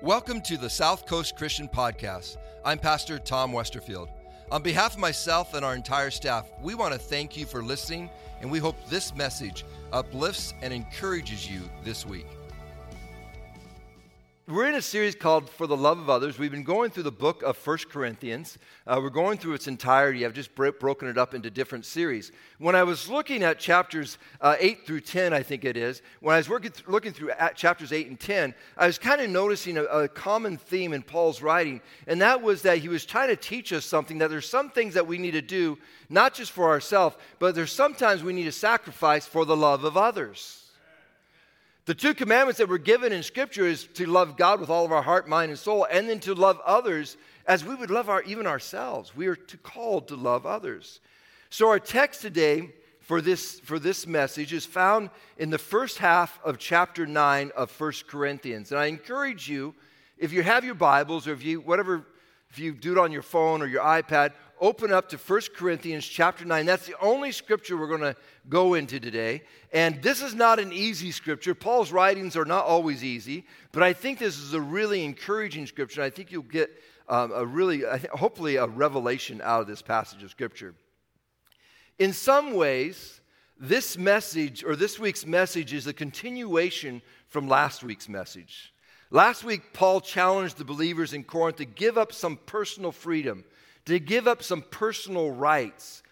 Welcome to the South Coast Christian Podcast. I'm Pastor Tom Westerfield. On behalf of myself and our entire staff, we want to thank you for listening, and we hope this message uplifts and encourages you this week. We're in a series called For the Love of Others. We've been going through the book of First Corinthians. Uh, we're going through its entirety. I've just bro- broken it up into different series. When I was looking at chapters uh, 8 through 10, I think it is, when I was th- looking through chapters 8 and 10, I was kind of noticing a, a common theme in Paul's writing, and that was that he was trying to teach us something that there's some things that we need to do, not just for ourselves, but there's sometimes we need to sacrifice for the love of others. The two commandments that were given in Scripture is to love God with all of our heart, mind, and soul, and then to love others as we would love our, even ourselves. We are to, called to love others. So our text today for this, for this message is found in the first half of chapter 9 of First Corinthians. And I encourage you, if you have your Bibles or if you, whatever, if you do it on your phone or your iPad, open up to 1 Corinthians chapter 9. That's the only scripture we're going to go into today. And this is not an easy scripture. Paul's writings are not always easy, but I think this is a really encouraging scripture. I think you'll get um, a really, hopefully, a revelation out of this passage of scripture. In some ways, this message or this week's message is a continuation from last week's message. Last week, Paul challenged the believers in Corinth to give up some personal freedom to give up some personal rights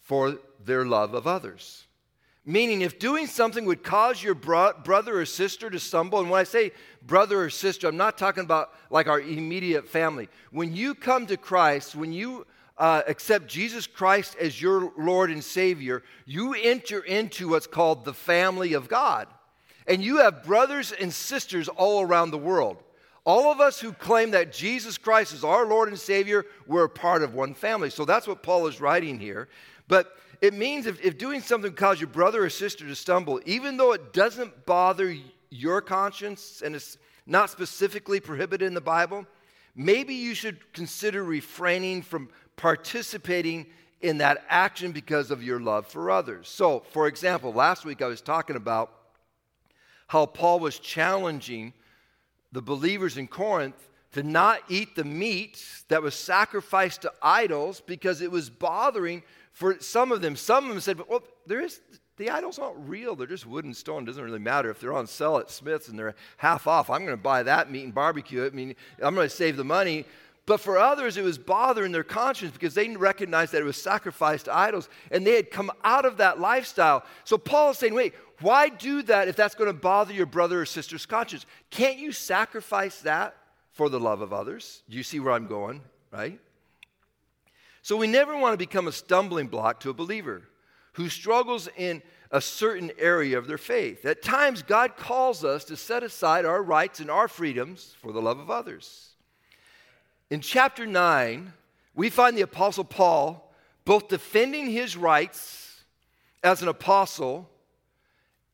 for their love of others. Meaning, if doing something would cause your bro- brother or sister to stumble, and when I say brother or sister, I'm not talking about like our immediate family. When you come to Christ, when you uh, accept Jesus Christ as your Lord and Savior, you enter into what's called the family of God. And you have brothers and sisters all around the world. All of us who claim that Jesus Christ is our Lord and Savior, we're a part of one family. So that's what Paul is writing here. But it means if, if doing something causes your brother or sister to stumble, even though it doesn't bother your conscience and it's not specifically prohibited in the Bible, maybe you should consider refraining from participating in that action because of your love for others. So, for example, last week I was talking about how Paul was challenging the believers in Corinth to not eat the meat that was sacrificed to idols because it was bothering for some of them. Some of them said, well, there is, the idols aren't real. They're just wood and stone. It doesn't really matter if they're on sale at Smith's and they're half off. I'm going to buy that meat and barbecue it. I mean, I'm going to save the money. But for others, it was bothering their conscience because they recognized that it was sacrificed to idols and they had come out of that lifestyle. So Paul is saying, wait, why do that if that's going to bother your brother or sister's conscience? Can't you sacrifice that for the love of others? Do you see where I'm going, right? So we never want to become a stumbling block to a believer who struggles in a certain area of their faith. At times, God calls us to set aside our rights and our freedoms for the love of others. In chapter 9, we find the Apostle Paul both defending his rights as an apostle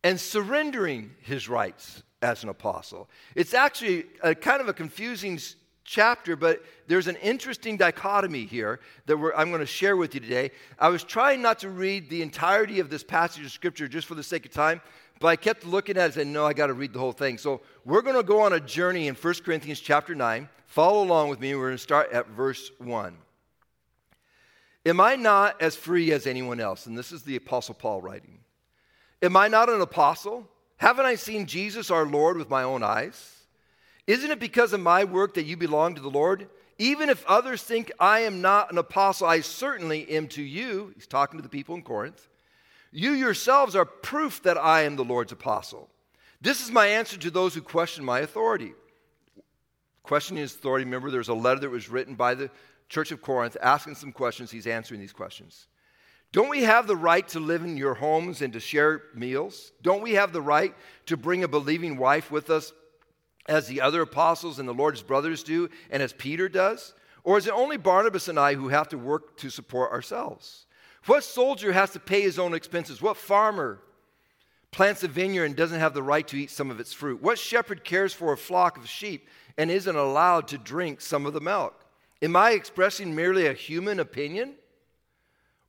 and surrendering his rights as an apostle. It's actually a kind of a confusing chapter, but there's an interesting dichotomy here that I'm going to share with you today. I was trying not to read the entirety of this passage of scripture just for the sake of time, but I kept looking at it and said, no, I got to read the whole thing. So we're going to go on a journey in 1 Corinthians chapter 9. Follow along with me. We're going to start at verse 1. Am I not as free as anyone else? And this is the Apostle Paul writing. Am I not an apostle? Haven't I seen Jesus our Lord with my own eyes? Isn't it because of my work that you belong to the Lord? Even if others think I am not an apostle, I certainly am to you. He's talking to the people in Corinth. You yourselves are proof that I am the Lord's apostle. This is my answer to those who question my authority. Questioning his authority, remember, there's a letter that was written by the church of Corinth asking some questions. He's answering these questions. Don't we have the right to live in your homes and to share meals? Don't we have the right to bring a believing wife with us as the other apostles and the Lord's brothers do and as Peter does? Or is it only Barnabas and I who have to work to support ourselves? What soldier has to pay his own expenses? What farmer plants a vineyard and doesn't have the right to eat some of its fruit? What shepherd cares for a flock of sheep and isn't allowed to drink some of the milk? Am I expressing merely a human opinion?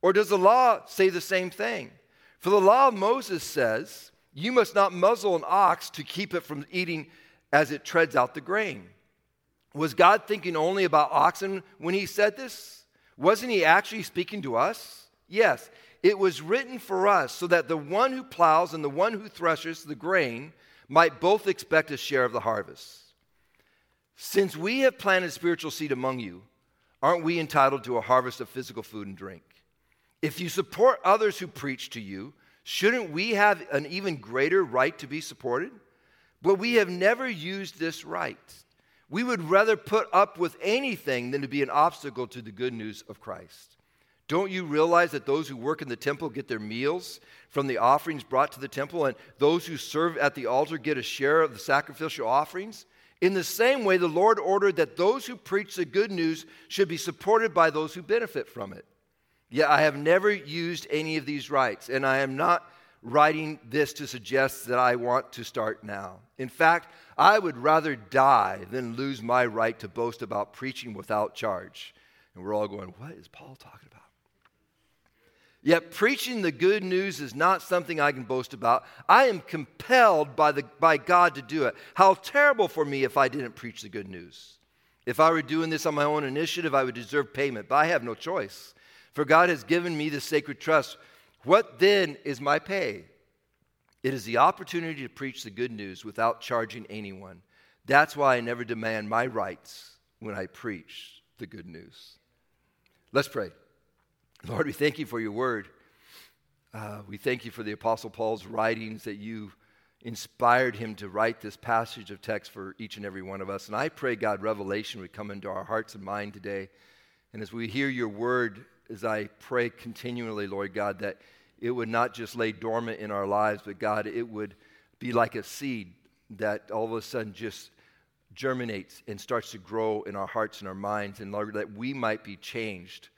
Or does the law say the same thing? For the law of Moses says, You must not muzzle an ox to keep it from eating as it treads out the grain. Was God thinking only about oxen when he said this? Wasn't he actually speaking to us? Yes. It was written for us so that the one who plows and the one who threshes the grain might both expect a share of the harvest. Since we have planted spiritual seed among you, aren't we entitled to a harvest of physical food and drink? If you support others who preach to you, shouldn't we have an even greater right to be supported? But we have never used this right. We would rather put up with anything than to be an obstacle to the good news of Christ. Don't you realize that those who work in the temple get their meals from the offerings brought to the temple, and those who serve at the altar get a share of the sacrificial offerings? In the same way, the Lord ordered that those who preach the good news should be supported by those who benefit from it. Yet I have never used any of these rights, and I am not writing this to suggest that I want to start now. In fact, I would rather die than lose my right to boast about preaching without charge. And we're all going, What is Paul talking about? Yet preaching the good news is not something I can boast about. I am compelled by, the, by God to do it. How terrible for me if I didn't preach the good news. If I were doing this on my own initiative, I would deserve payment, but I have no choice. For God has given me the sacred trust. What then is my pay? It is the opportunity to preach the good news without charging anyone. That's why I never demand my rights when I preach the good news. Let's pray. Lord, we thank you for your word. Uh, we thank you for the Apostle Paul's writings that you inspired him to write this passage of text for each and every one of us. And I pray, God, revelation would come into our hearts and mind today. And as we hear your word, as I pray continually, Lord God, that it would not just lay dormant in our lives, but God, it would be like a seed that all of a sudden just germinates and starts to grow in our hearts and our minds. And Lord, that we might be changed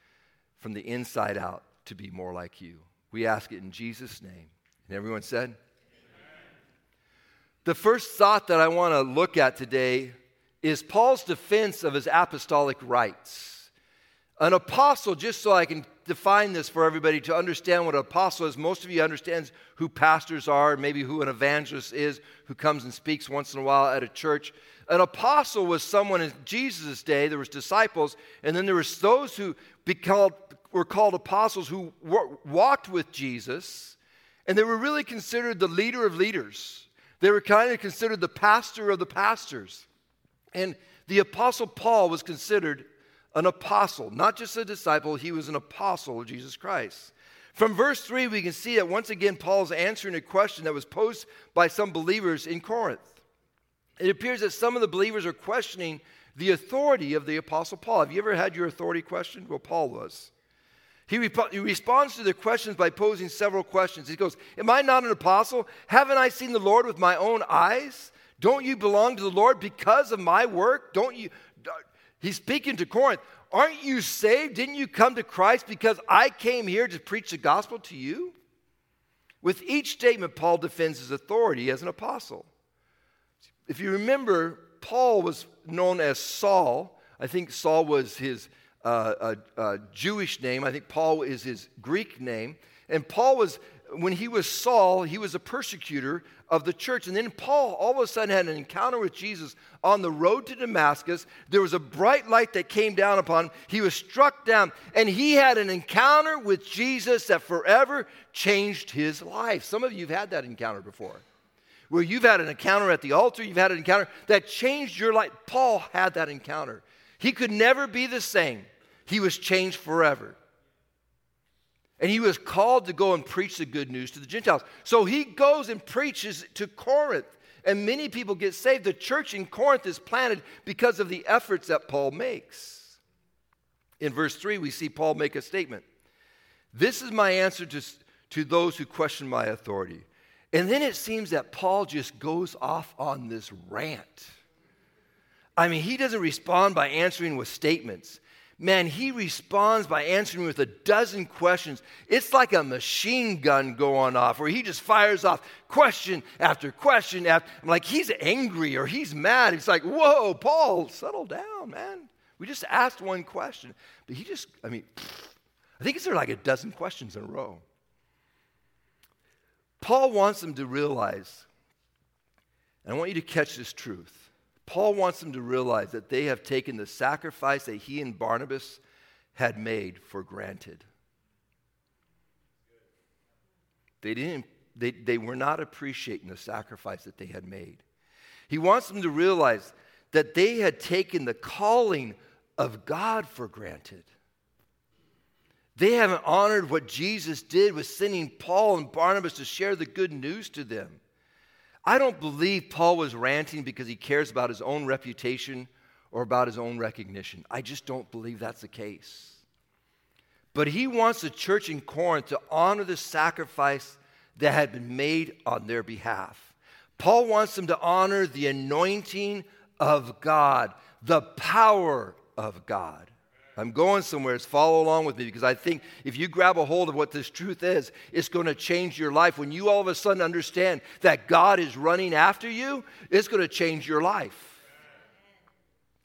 from the inside out to be more like you. We ask it in Jesus' name. And everyone said. The first thought that I want to look at today is Paul's defense of his apostolic rights. An apostle, just so I can define this for everybody to understand what an apostle is, most of you understands who pastors are, maybe who an evangelist is, who comes and speaks once in a while at a church. An apostle was someone in Jesus' day, there was disciples, and then there was those who be called, were called apostles who walked with Jesus, and they were really considered the leader of leaders. They were kind of considered the pastor of the pastors. And the apostle Paul was considered an apostle, not just a disciple, he was an apostle of Jesus Christ. From verse 3, we can see that once again, Paul's answering a question that was posed by some believers in Corinth. It appears that some of the believers are questioning the authority of the Apostle Paul. Have you ever had your authority questioned? Well, Paul was. He, rep- he, responds to their questions by posing several questions. He goes, Am I not an apostle? Haven't I seen the Lord with my own eyes? Don't you belong to the Lord because of my work? Don't you? He's speaking to Corinth. Aren't you saved? Didn't you come to Christ because I came here to preach the gospel to you? With each statement, Paul defends his authority as an apostle. If you remember, Paul was known as Saul. I think Saul was his uh, uh, uh, Jewish name. I think Paul is his Greek name. And Paul was, when he was Saul, he was a persecutor of the church. And then Paul all of a sudden had an encounter with Jesus on the road to Damascus. There was a bright light that came down upon him. He was struck down, and he had an encounter with Jesus that forever changed his life. Some of you have had that encounter before where you've had an encounter at the altar, you've had an encounter that changed your life. Paul had that encounter. He could never be the same, he was changed forever. And he was called to go and preach the good news to the Gentiles. So he goes and preaches to Corinth, and many people get saved. The church in Corinth is planted because of the efforts that Paul makes. In verse 3, we see Paul make a statement This is my answer to, to those who question my authority. And then it seems that Paul just goes off on this rant. I mean, he doesn't respond by answering with statements. Man, he responds by answering me with a dozen questions. It's like a machine gun going off where he just fires off question after question after. I'm like, he's angry or he's mad. He's like, whoa, Paul, settle down, man. We just asked one question. But he just, I mean, I think it's like a dozen questions in a row. Paul wants them to realize, and I want you to catch this truth Paul wants them to realize that they have taken the sacrifice that he and Barnabas had made for granted. They, didn't, they, they were not appreciating the sacrifice that they had made. He wants them to realize that they had taken the calling of God for granted. They haven't honored what Jesus did with sending Paul and Barnabas to share the good news to them. I don't believe Paul was ranting because he cares about his own reputation or about his own recognition. I just don't believe that's the case. But he wants the church in Corinth to honor the sacrifice that had been made on their behalf. Paul wants them to honor the anointing of God, the power of God. I'm going somewhere. It's Follow along with me because I think if you grab a hold of what this truth is, it's going to change your life. When you all of a sudden understand that God is running after you, it's going to change your life.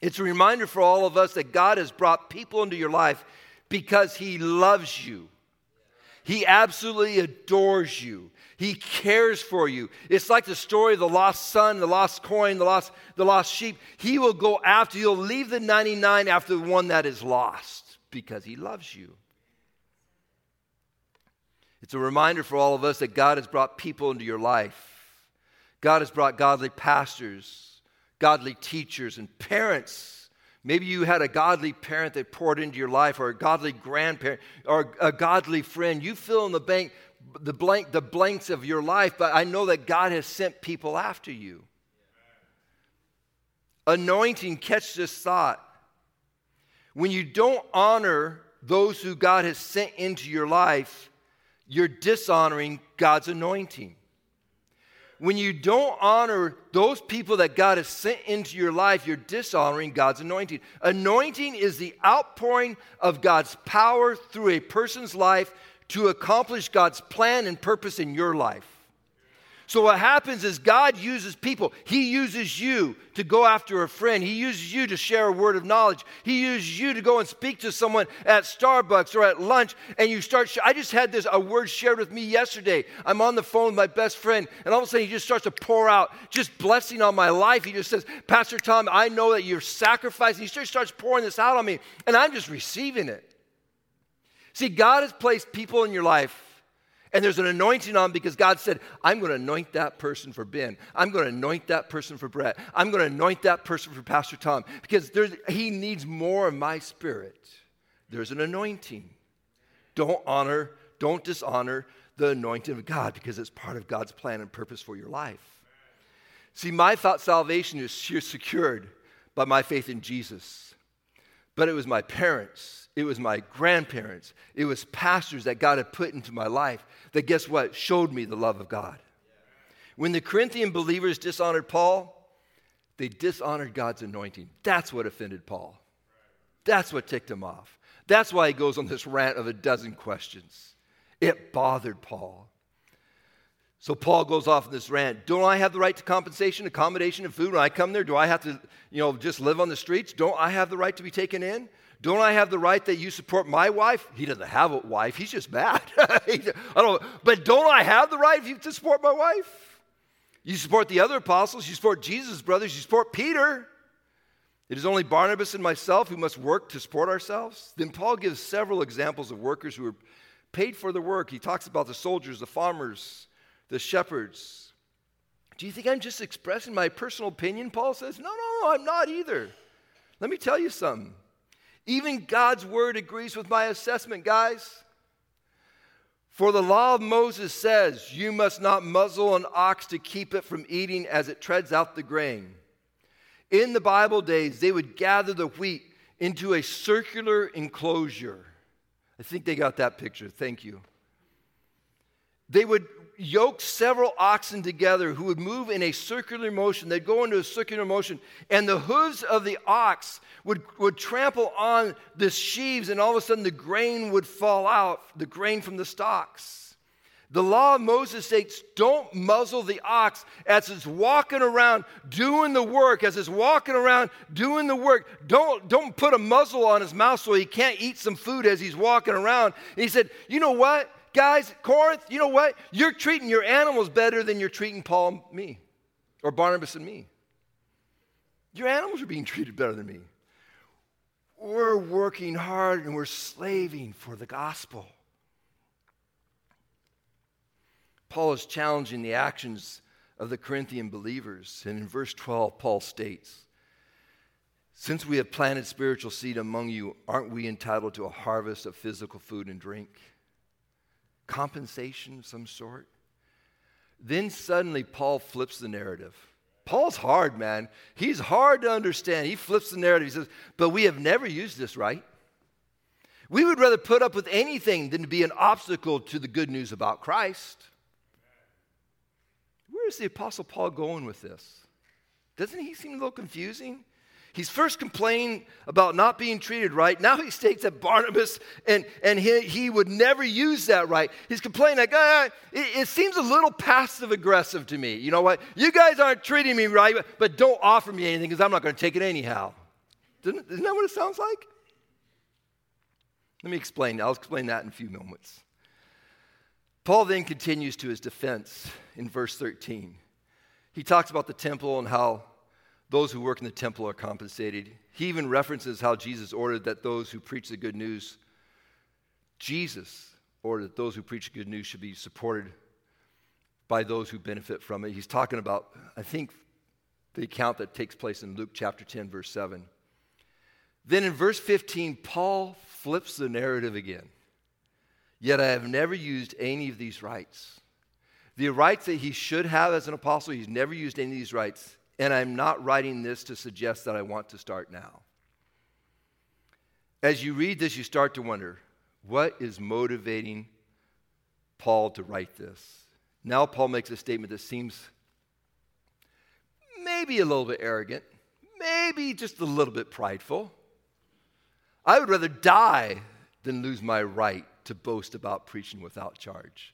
It's a reminder for all of us that God has brought people into your life because He loves you. He absolutely adores you. He cares for you. It's like the story of the lost son, the lost coin, the lost, the lost sheep. He will go after you. He'll leave the 99 after the one that is lost because he loves you. It's a reminder for all of us that God has brought people into your life. God has brought godly pastors, godly teachers, and parents. Maybe you had a godly parent that poured into your life, or a godly grandparent, or a godly friend. You fill in the bank the blank the blanks of your life, but I know that God has sent people after you. Anointing, catch this thought. When you don't honor those who God has sent into your life, you're dishonoring God's anointing. When you don't honor those people that God has sent into your life, you're dishonoring God's anointing. Anointing is the outpouring of God's power through a person's life to accomplish God's plan and purpose in your life. So, what happens is God uses people. He uses you to go after a friend. He uses you to share a word of knowledge. He uses you to go and speak to someone at Starbucks or at lunch, and you start. I just had this a word shared with me yesterday. I'm on the phone with my best friend, and all of a sudden he just starts to pour out just blessing on my life. He just says, Pastor Tom, I know that you're sacrificing. He just starts pouring this out on me, and I'm just receiving it. See, God has placed people in your life and there's an anointing on because God said, I'm going to anoint that person for Ben. I'm going to anoint that person for Brett. I'm going to anoint that person for Pastor Tom because he needs more of my spirit. There's an anointing. Don't honor, don't dishonor the anointing of God because it's part of God's plan and purpose for your life. See, my thought salvation is secured by my faith in Jesus, but it was my parents it was my grandparents, it was pastors that God had put into my life that, guess what, showed me the love of God. When the Corinthian believers dishonored Paul, they dishonored God's anointing. That's what offended Paul. That's what ticked him off. That's why he goes on this rant of a dozen questions. It bothered Paul. So Paul goes off in this rant. Don't I have the right to compensation, accommodation, and food when I come there? Do I have to, you know, just live on the streets? Don't I have the right to be taken in? Don't I have the right that you support my wife? He doesn't have a wife. He's just mad. I don't, but don't I have the right to support my wife? You support the other apostles. You support Jesus' brothers. You support Peter. It is only Barnabas and myself who must work to support ourselves. Then Paul gives several examples of workers who are paid for the work. He talks about the soldiers, the farmers, the shepherds. Do you think I'm just expressing my personal opinion? Paul says, No, no, no, I'm not either. Let me tell you something. Even God's word agrees with my assessment, guys. For the law of Moses says, You must not muzzle an ox to keep it from eating as it treads out the grain. In the Bible days, they would gather the wheat into a circular enclosure. I think they got that picture. Thank you. They would yoke several oxen together who would move in a circular motion. They'd go into a circular motion, and the hooves of the ox would, would trample on the sheaves, and all of a sudden the grain would fall out, the grain from the stalks. The law of Moses states don't muzzle the ox as it's walking around doing the work, as it's walking around doing the work. Don't, don't put a muzzle on his mouth so he can't eat some food as he's walking around. And he said, You know what? Guys, Corinth, you know what? You're treating your animals better than you're treating Paul and me, or Barnabas and me. Your animals are being treated better than me. We're working hard and we're slaving for the gospel. Paul is challenging the actions of the Corinthian believers. And in verse 12, Paul states, Since we have planted spiritual seed among you, aren't we entitled to a harvest of physical food and drink? Compensation of some sort? Then suddenly, Paul flips the narrative. Paul's hard, man. He's hard to understand. He flips the narrative. He says, But we have never used this right. We would rather put up with anything than to be an obstacle to the good news about Christ. Where's the Apostle Paul going with this? Doesn't he seem a little confusing? He's first complaining about not being treated right. Now he states that Barnabas and, and he, he would never use that right. He's complaining like, ah, it, it seems a little passive aggressive to me. You know what? You guys aren't treating me right, but, but don't offer me anything because I'm not going to take it anyhow. Isn't, isn't that what it sounds like? Let me explain. I'll explain that in a few moments. Paul then continues to his defense in verse 13. He talks about the temple and how those who work in the temple are compensated. He even references how Jesus ordered that those who preach the good news, Jesus ordered that those who preach the good news should be supported by those who benefit from it. He's talking about, I think, the account that takes place in Luke chapter 10, verse 7. Then in verse 15, Paul flips the narrative again. Yet I have never used any of these rights. The rights that he should have as an apostle, he's never used any of these rights. And I'm not writing this to suggest that I want to start now. As you read this, you start to wonder what is motivating Paul to write this? Now, Paul makes a statement that seems maybe a little bit arrogant, maybe just a little bit prideful. I would rather die than lose my right to boast about preaching without charge.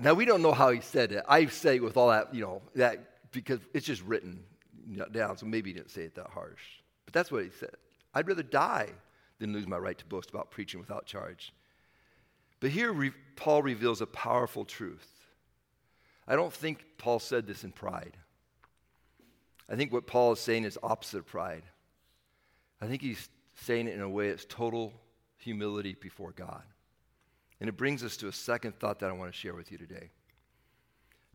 Now, we don't know how he said it. I say with all that, you know, that because it's just written down, so maybe he didn't say it that harsh. But that's what he said. I'd rather die than lose my right to boast about preaching without charge. But here, re- Paul reveals a powerful truth. I don't think Paul said this in pride. I think what Paul is saying is opposite of pride. I think he's saying it in a way that's total humility before God. And it brings us to a second thought that I want to share with you today.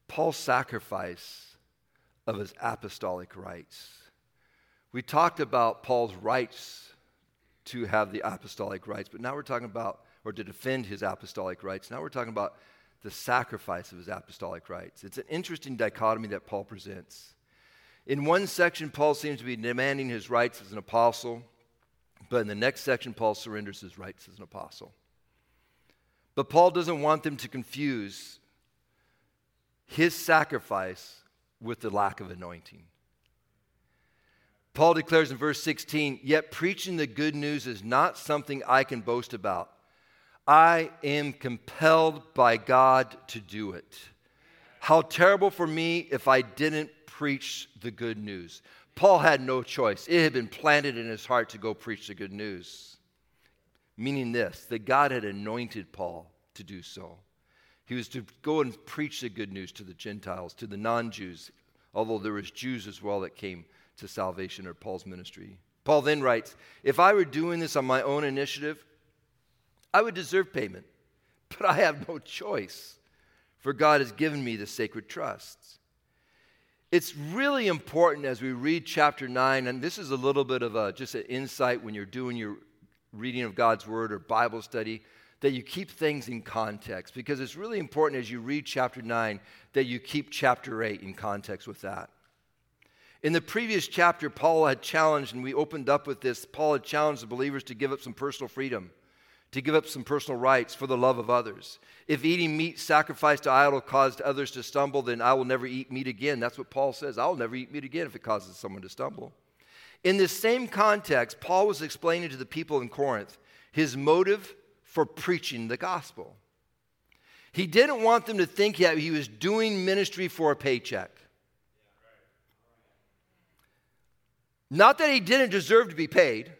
Paul's sacrifice of his apostolic rights. We talked about Paul's rights to have the apostolic rights, but now we're talking about, or to defend his apostolic rights. Now we're talking about the sacrifice of his apostolic rights. It's an interesting dichotomy that Paul presents. In one section, Paul seems to be demanding his rights as an apostle, but in the next section, Paul surrenders his rights as an apostle. But Paul doesn't want them to confuse his sacrifice with the lack of anointing. Paul declares in verse 16, Yet preaching the good news is not something I can boast about. I am compelled by God to do it. How terrible for me if I didn't preach the good news. Paul had no choice. It had been planted in his heart to go preach the good news meaning this that God had anointed Paul to do so. He was to go and preach the good news to the Gentiles, to the non Jews, although there was Jews as well that came to salvation or Paul's ministry. Paul then writes If I were doing this on my own initiative, I would deserve payment, but I have no choice, for God has given me the sacred trusts. It's really important as we read chapter 9, and this is a little bit of a, just an insight when you're doing your reading of God's Word or Bible study, that you keep things in context because it's really important as you read chapter 9 that you keep chapter 8 in context with that. In the previous chapter, Paul had challenged, and we opened up with this Paul had challenged the believers to give up some personal freedom, to give up some personal rights for the love of others. If eating meat sacrificed to idol caused others to stumble, then I will never eat meat again. That's what Paul says. I'll never eat meat again if it causes someone to stumble. In this same context, Paul was explaining to the people in Corinth his motive for preaching the gospel. He didn't want them to think that he was doing ministry for a paycheck. Not that he didn't deserve to be paid,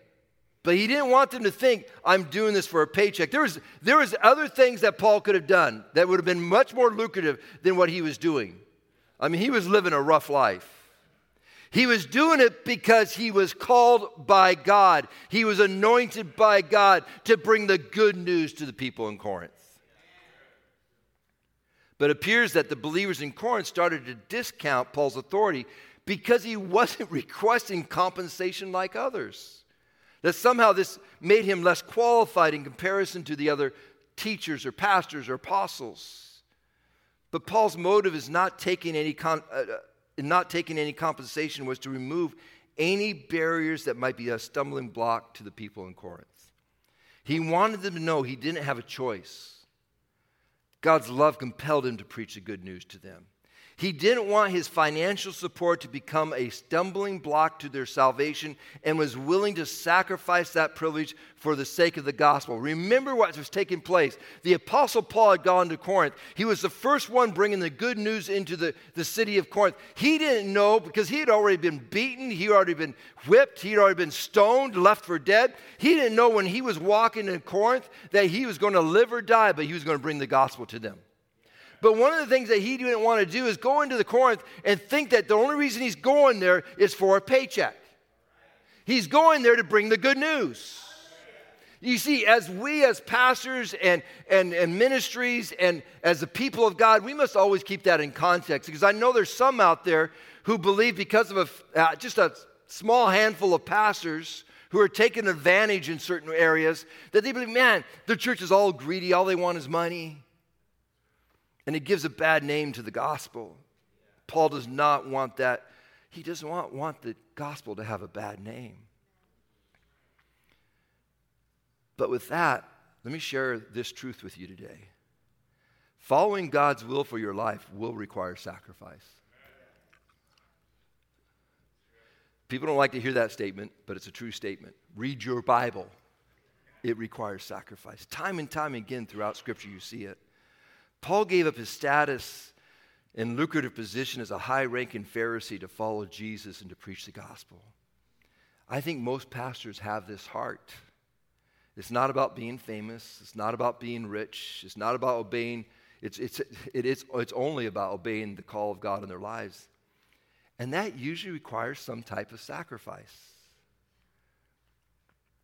but he didn't want them to think, I'm doing this for a paycheck. There was, there was other things that Paul could have done that would have been much more lucrative than what he was doing. I mean, he was living a rough life. He was doing it because he was called by God. He was anointed by God to bring the good news to the people in Corinth. But it appears that the believers in Corinth started to discount Paul's authority because he wasn't requesting compensation like others. That somehow this made him less qualified in comparison to the other teachers or pastors or apostles. But Paul's motive is not taking any, con- uh, uh not taking any compensation was to remove any barriers that might be a stumbling block to the people in Corinth. He wanted them to know he didn't have a choice. God's love compelled him to preach the good news to them. He didn't want his financial support to become a stumbling block to their salvation and was willing to sacrifice that privilege for the sake of the gospel. Remember what was taking place. The Apostle Paul had gone to Corinth. He was the first one bringing the good news into the, the city of Corinth. He didn't know because he had already been beaten, he had already been whipped, he had already been stoned, left for dead. He didn't know when he was walking in Corinth that he was going to live or die, but he was going to bring the gospel to them. But one of the things that he didn't want to do is go into the Corinth and think that the only reason he's going there is for a paycheck. He's going there to bring the good news. You see, as we as pastors and, and, and ministries and as the people of God, we must always keep that in context because I know there's some out there who believe because of a, uh, just a small handful of pastors who are taking advantage in certain areas that they believe, man, the church is all greedy, all they want is money. And it gives a bad name to the gospel. Paul does not want that. He doesn't want, want the gospel to have a bad name. But with that, let me share this truth with you today. Following God's will for your life will require sacrifice. People don't like to hear that statement, but it's a true statement. Read your Bible. It requires sacrifice. Time and time again throughout Scripture, you see it. Paul gave up his status and lucrative position as a high ranking Pharisee to follow Jesus and to preach the gospel. I think most pastors have this heart. It's not about being famous, it's not about being rich, it's not about obeying, it's, it's, it is, it's only about obeying the call of God in their lives. And that usually requires some type of sacrifice.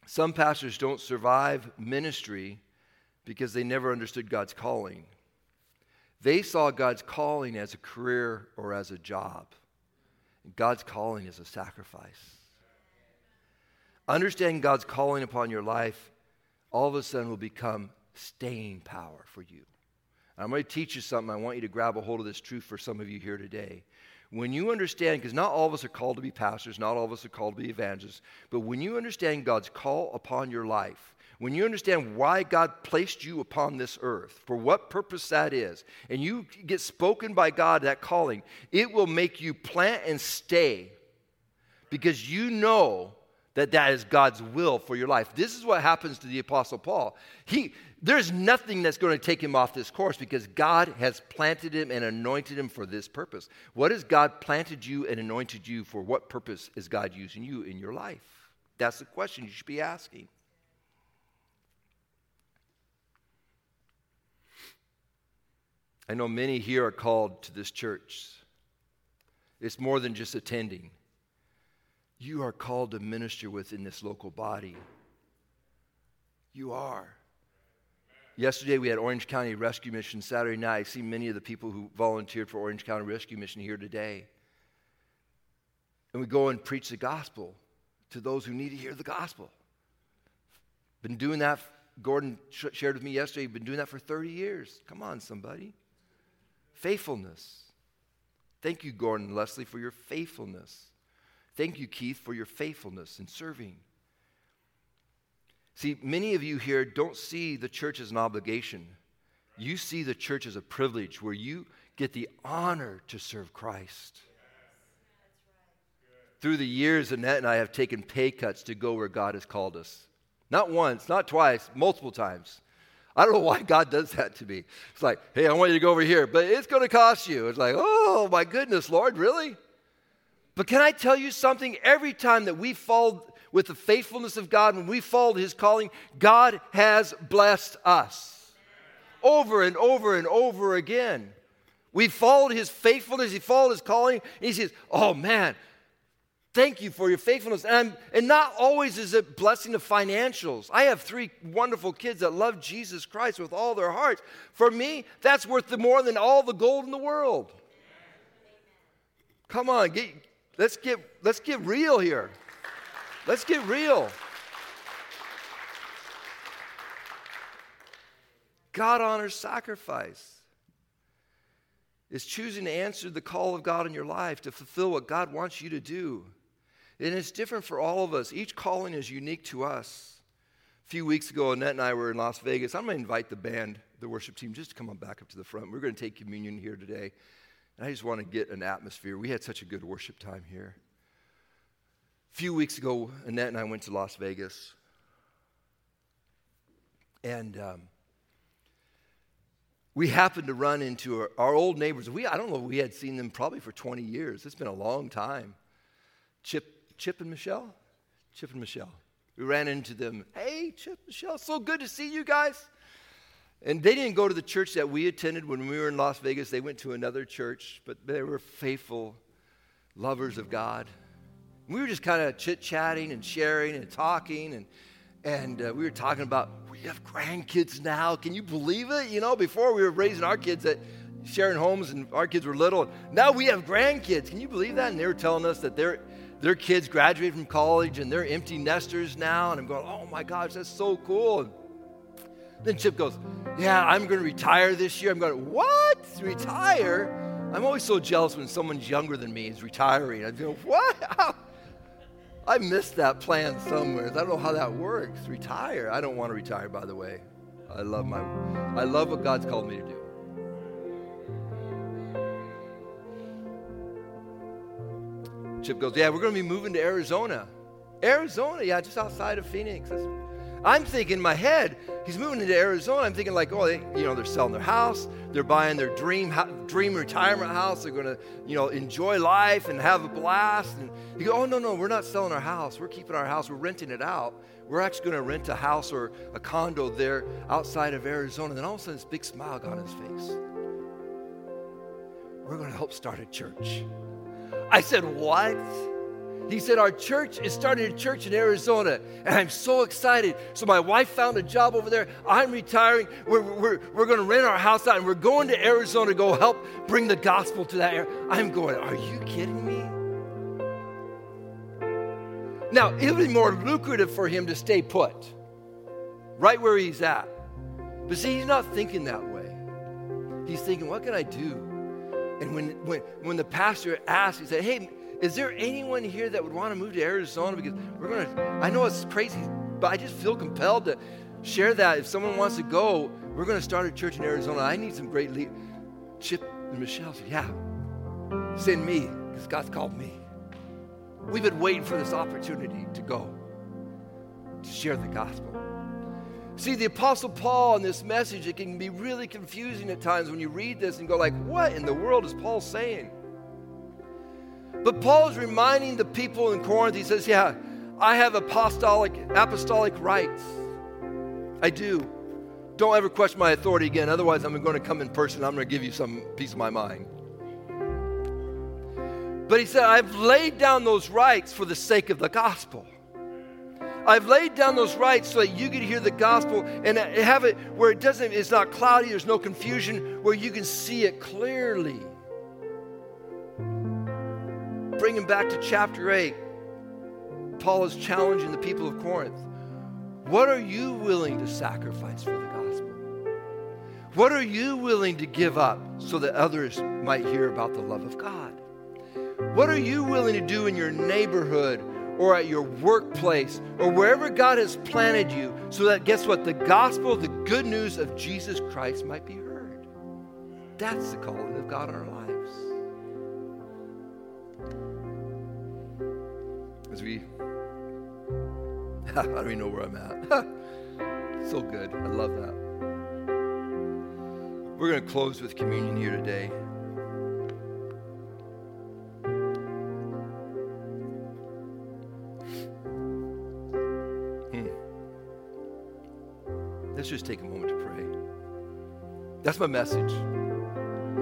Some pastors don't survive ministry because they never understood God's calling. They saw God's calling as a career or as a job. God's calling is a sacrifice. Understanding God's calling upon your life all of a sudden will become staying power for you. I'm going to teach you something. I want you to grab a hold of this truth for some of you here today. When you understand, because not all of us are called to be pastors, not all of us are called to be evangelists, but when you understand God's call upon your life, when you understand why God placed you upon this earth, for what purpose that is, and you get spoken by God that calling, it will make you plant and stay because you know that that is God's will for your life. This is what happens to the apostle Paul. He there's nothing that's going to take him off this course because God has planted him and anointed him for this purpose. What has God planted you and anointed you for? What purpose is God using you in your life? That's the question you should be asking. I know many here are called to this church. It's more than just attending. You are called to minister within this local body. You are. Yesterday we had Orange County Rescue Mission Saturday night. I see many of the people who volunteered for Orange County Rescue Mission here today. And we go and preach the gospel to those who need to hear the gospel. Been doing that, Gordon shared with me yesterday, been doing that for 30 years. Come on, somebody. Faithfulness. Thank you, Gordon Leslie, for your faithfulness. Thank you, Keith, for your faithfulness in serving. See, many of you here don't see the church as an obligation. You see the church as a privilege where you get the honor to serve Christ. Through the years, Annette and I have taken pay cuts to go where God has called us. Not once, not twice, multiple times. I don't know why God does that to me. It's like, hey, I want you to go over here, but it's going to cost you. It's like, oh my goodness, Lord, really? But can I tell you something? Every time that we fall with the faithfulness of God, when we followed His calling, God has blessed us over and over and over again. We followed His faithfulness, He followed His calling, and He says, oh man, Thank you for your faithfulness. And, I'm, and not always is it blessing of financials. I have three wonderful kids that love Jesus Christ with all their hearts. For me, that's worth more than all the gold in the world. Come on, get, let's, get, let's get real here. Let's get real. God honors sacrifice. Is choosing to answer the call of God in your life to fulfill what God wants you to do. And it's different for all of us. Each calling is unique to us. A few weeks ago, Annette and I were in Las Vegas. I'm going to invite the band, the worship team, just to come on back up to the front. We're going to take communion here today. And I just want to get an atmosphere. We had such a good worship time here. A few weeks ago, Annette and I went to Las Vegas. And um, we happened to run into our, our, old neighbors. We, I don't know, we had seen them probably for 20 years. It's been a long time. Chip, Chip and Michelle? Chip and Michelle. We ran into them. Hey, Chip, Michelle, so good to see you guys. And they didn't go to the church that we attended when we were in Las Vegas. They went to another church, but they were faithful lovers of God. We were just kind of chit chatting and sharing and talking. And, and uh, we were talking about, we have grandkids now. Can you believe it? You know, before we were raising our kids at sharing homes and our kids were little. Now we have grandkids. Can you believe that? And they were telling us that their, their kids graduated from college and they're empty nesters now. And I'm going, oh my gosh, that's so cool. And then Chip goes, yeah, I'm going to retire this year. I'm going, what? Retire? I'm always so jealous when someone's younger than me is retiring. I go, what? I missed that plan somewhere. I don't know how that works. Retire. I don't want to retire, by the way. I love my I love what God's called me to do. Chip goes, Yeah, we're going to be moving to Arizona. Arizona, yeah, just outside of Phoenix. I'm thinking in my head, he's moving into Arizona. I'm thinking like, oh, they, you know, they're selling their house, they're buying their dream dream retirement house. They're going to, you know, enjoy life and have a blast. And he goes, oh no, no, we're not selling our house. We're keeping our house. We're renting it out. We're actually going to rent a house or a condo there outside of Arizona. And then all of a sudden, this big smile got on his face. We're going to help start a church. I said, what? He said, Our church is starting a church in Arizona, and I'm so excited. So, my wife found a job over there. I'm retiring. We're, we're, we're going to rent our house out, and we're going to Arizona to go help bring the gospel to that area. I'm going, Are you kidding me? Now, it would be more lucrative for him to stay put, right where he's at. But see, he's not thinking that way. He's thinking, What can I do? And when, when, when the pastor asked, he said, Hey, is there anyone here that would want to move to Arizona? Because we're going to, I know it's crazy, but I just feel compelled to share that. If someone wants to go, we're going to start a church in Arizona. I need some great leaders. Chip and Michelle said, Yeah, send me, because God's called me. We've been waiting for this opportunity to go, to share the gospel. See, the Apostle Paul in this message, it can be really confusing at times when you read this and go like, what in the world is Paul saying? But Paul is reminding the people in Corinth, he says, Yeah, I have apostolic, apostolic rights. I do. Don't ever question my authority again, otherwise, I'm going to come in person. I'm going to give you some piece of my mind. But he said, I've laid down those rights for the sake of the gospel. I've laid down those rights so that you can hear the gospel and have it where it doesn't, it's not cloudy, there's no confusion, where you can see it clearly bring him back to chapter 8. Paul is challenging the people of Corinth. What are you willing to sacrifice for the gospel? What are you willing to give up so that others might hear about the love of God? What are you willing to do in your neighborhood or at your workplace or wherever God has planted you so that, guess what, the gospel, the good news of Jesus Christ might be heard? That's the calling of God in our lives. as we, I don't even know where I'm at. so good. I love that. We're going to close with communion here today. Hmm. Let's just take a moment to pray. That's my message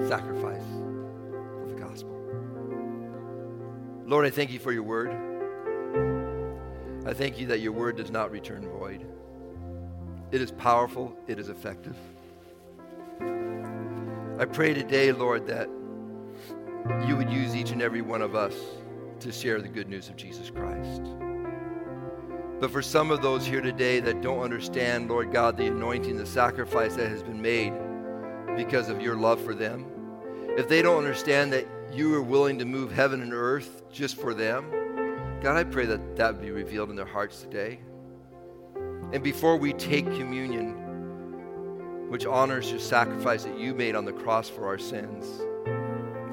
sacrifice of the gospel. Lord, I thank you for your word. I thank you that your word does not return void. It is powerful, it is effective. I pray today, Lord, that you would use each and every one of us to share the good news of Jesus Christ. But for some of those here today that don't understand, Lord God, the anointing, the sacrifice that has been made because of your love for them, if they don't understand that you are willing to move heaven and earth just for them, God, I pray that that would be revealed in their hearts today. And before we take communion, which honors your sacrifice that you made on the cross for our sins,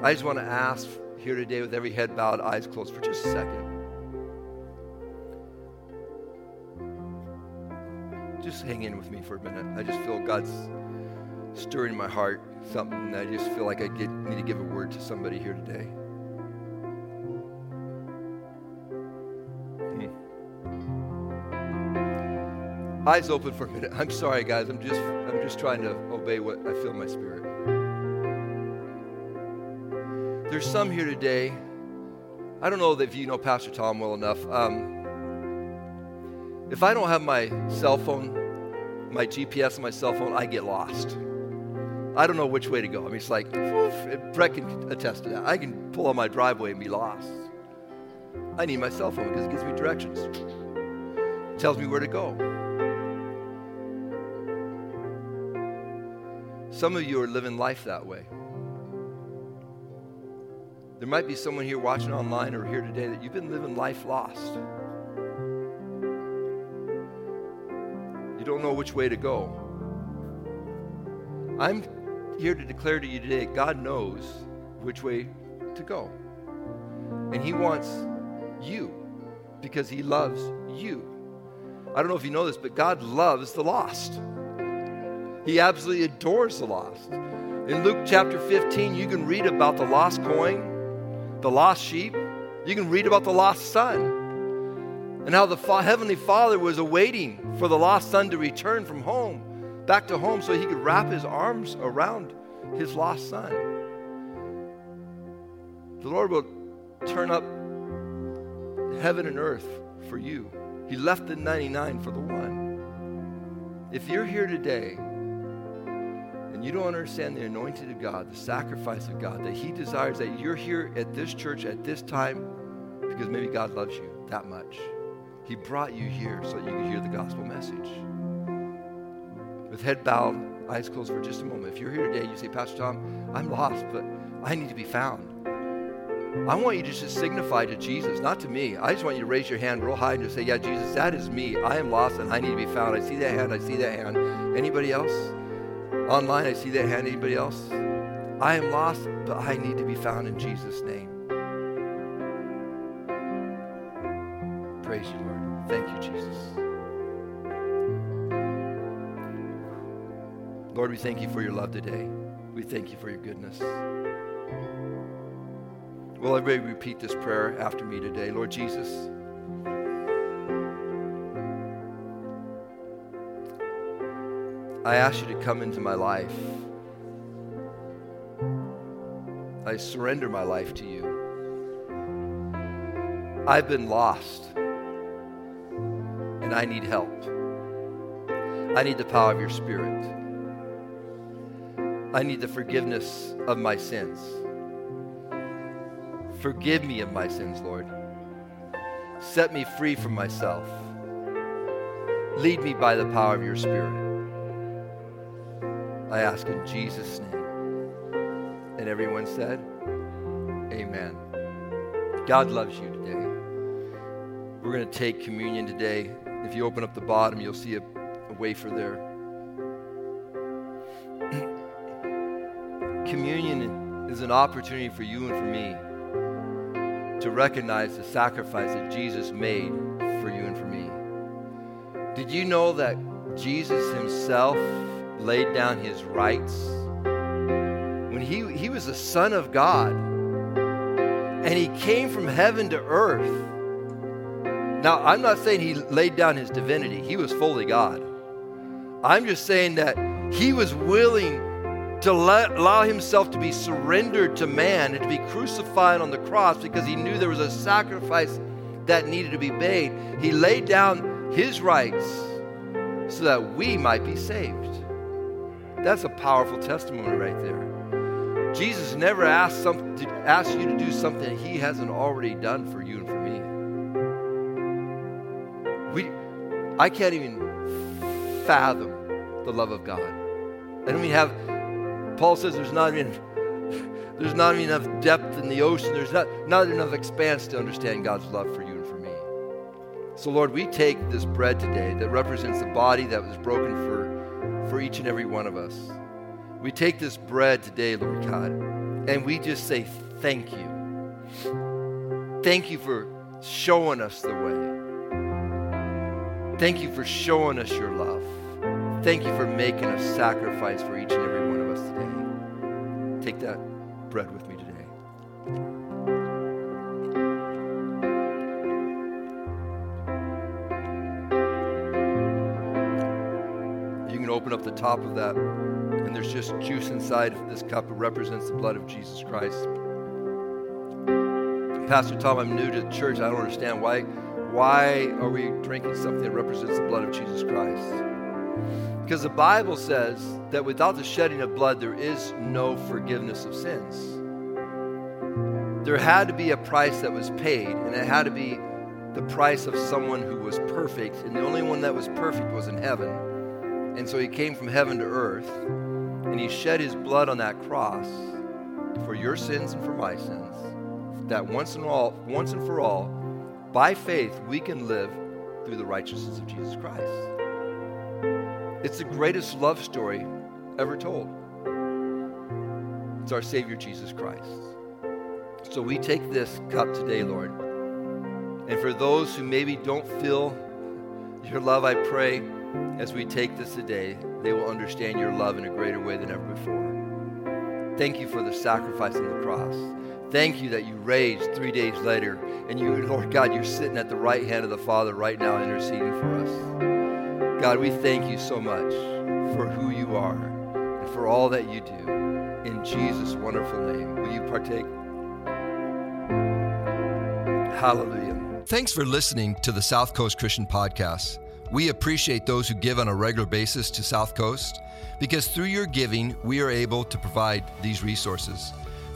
I just want to ask here today with every head bowed, eyes closed for just a second. Hang in with me for a minute. I just feel God's stirring my heart something. I just feel like I get, need to give a word to somebody here today. Hmm. Eyes open for a minute. I'm sorry, guys. I'm just I'm just trying to obey what I feel in my spirit. There's some here today. I don't know if you know Pastor Tom well enough. Um, if I don't have my cell phone, my GPS on my cell phone, I get lost. I don't know which way to go. I mean, it's like, Brett can attest to that. I can pull on my driveway and be lost. I need my cell phone because it gives me directions, it tells me where to go. Some of you are living life that way. There might be someone here watching online or here today that you've been living life lost. Don't know which way to go. I'm here to declare to you today God knows which way to go. And He wants you because He loves you. I don't know if you know this, but God loves the lost. He absolutely adores the lost. In Luke chapter 15, you can read about the lost coin the lost sheep. You can read about the lost son and how the fa- Heavenly Father was awaiting for the lost son to return from home, back to home, so he could wrap his arms around his lost son. The Lord will turn up heaven and earth for you. He left the 99 for the one. If you're here today and you don't understand the anointing of God, the sacrifice of God, that He desires that you're here at this church at this time because maybe God loves you that much. He brought you here so that you could hear the gospel message. With head bowed, eyes closed for just a moment. If you're here today, you say, Pastor Tom, I'm lost, but I need to be found. I want you to just signify to Jesus, not to me. I just want you to raise your hand real high and just say, Yeah, Jesus, that is me. I am lost and I need to be found. I see that hand. I see that hand. Anybody else? Online, I see that hand. Anybody else? I am lost, but I need to be found in Jesus' name. Praise you, Lord. Thank you, Jesus. Lord, we thank you for your love today. We thank you for your goodness. Will everybody repeat this prayer after me today? Lord Jesus, I ask you to come into my life. I surrender my life to you. I've been lost and I need help. I need the power of your Spirit. I need the forgiveness of my sins. Forgive me of my sins, Lord. Set me free from myself. Lead me by the power of your Spirit. I ask in Jesus' name. And everyone said, Amen. God loves you today. We're going to take communion today. If you open up the bottom, you'll see a, a wafer there. communion is an opportunity for you and for me to recognize the sacrifice that Jesus made for you and for me. Did you know that Jesus himself laid down his rights. When he, he was the Son of God and he came from heaven to earth. Now, I'm not saying he laid down his divinity, he was fully God. I'm just saying that he was willing to let, allow himself to be surrendered to man and to be crucified on the cross because he knew there was a sacrifice that needed to be made. He laid down his rights so that we might be saved. That's a powerful testimony right there. Jesus never asked, some, to, ask you to do something he hasn't already done for you and for me. We, I can't even fathom the love of God. I don't even have, Paul says there's not even, there's not enough depth in the ocean. There's not, not enough expanse to understand God's love for you and for me. So, Lord, we take this bread today that represents the body that was broken for, for each and every one of us. We take this bread today, Lord God, and we just say thank you. Thank you for showing us the way. Thank you for showing us your love. Thank you for making a sacrifice for each and every one of us today. Take that bread with me today. You can open up the top of that, and there's just juice inside of this cup. It represents the blood of Jesus Christ. Pastor Tom, I'm new to the church. I don't understand why. Why are we drinking something that represents the blood of Jesus Christ? Because the Bible says that without the shedding of blood, there is no forgiveness of sins. There had to be a price that was paid, and it had to be the price of someone who was perfect, and the only one that was perfect was in heaven. And so he came from heaven to earth, and he shed his blood on that cross for your sins and for my sins. That once and all, once and for all, by faith, we can live through the righteousness of Jesus Christ. It's the greatest love story ever told. It's our Savior Jesus Christ. So we take this cup today, Lord. And for those who maybe don't feel your love, I pray as we take this today, they will understand your love in a greater way than ever before. Thank you for the sacrifice on the cross. Thank you that you raised three days later, and you, Lord God, you're sitting at the right hand of the Father right now interceding for us. God, we thank you so much for who you are and for all that you do. In Jesus' wonderful name, will you partake? Hallelujah. Thanks for listening to the South Coast Christian Podcast. We appreciate those who give on a regular basis to South Coast because through your giving, we are able to provide these resources.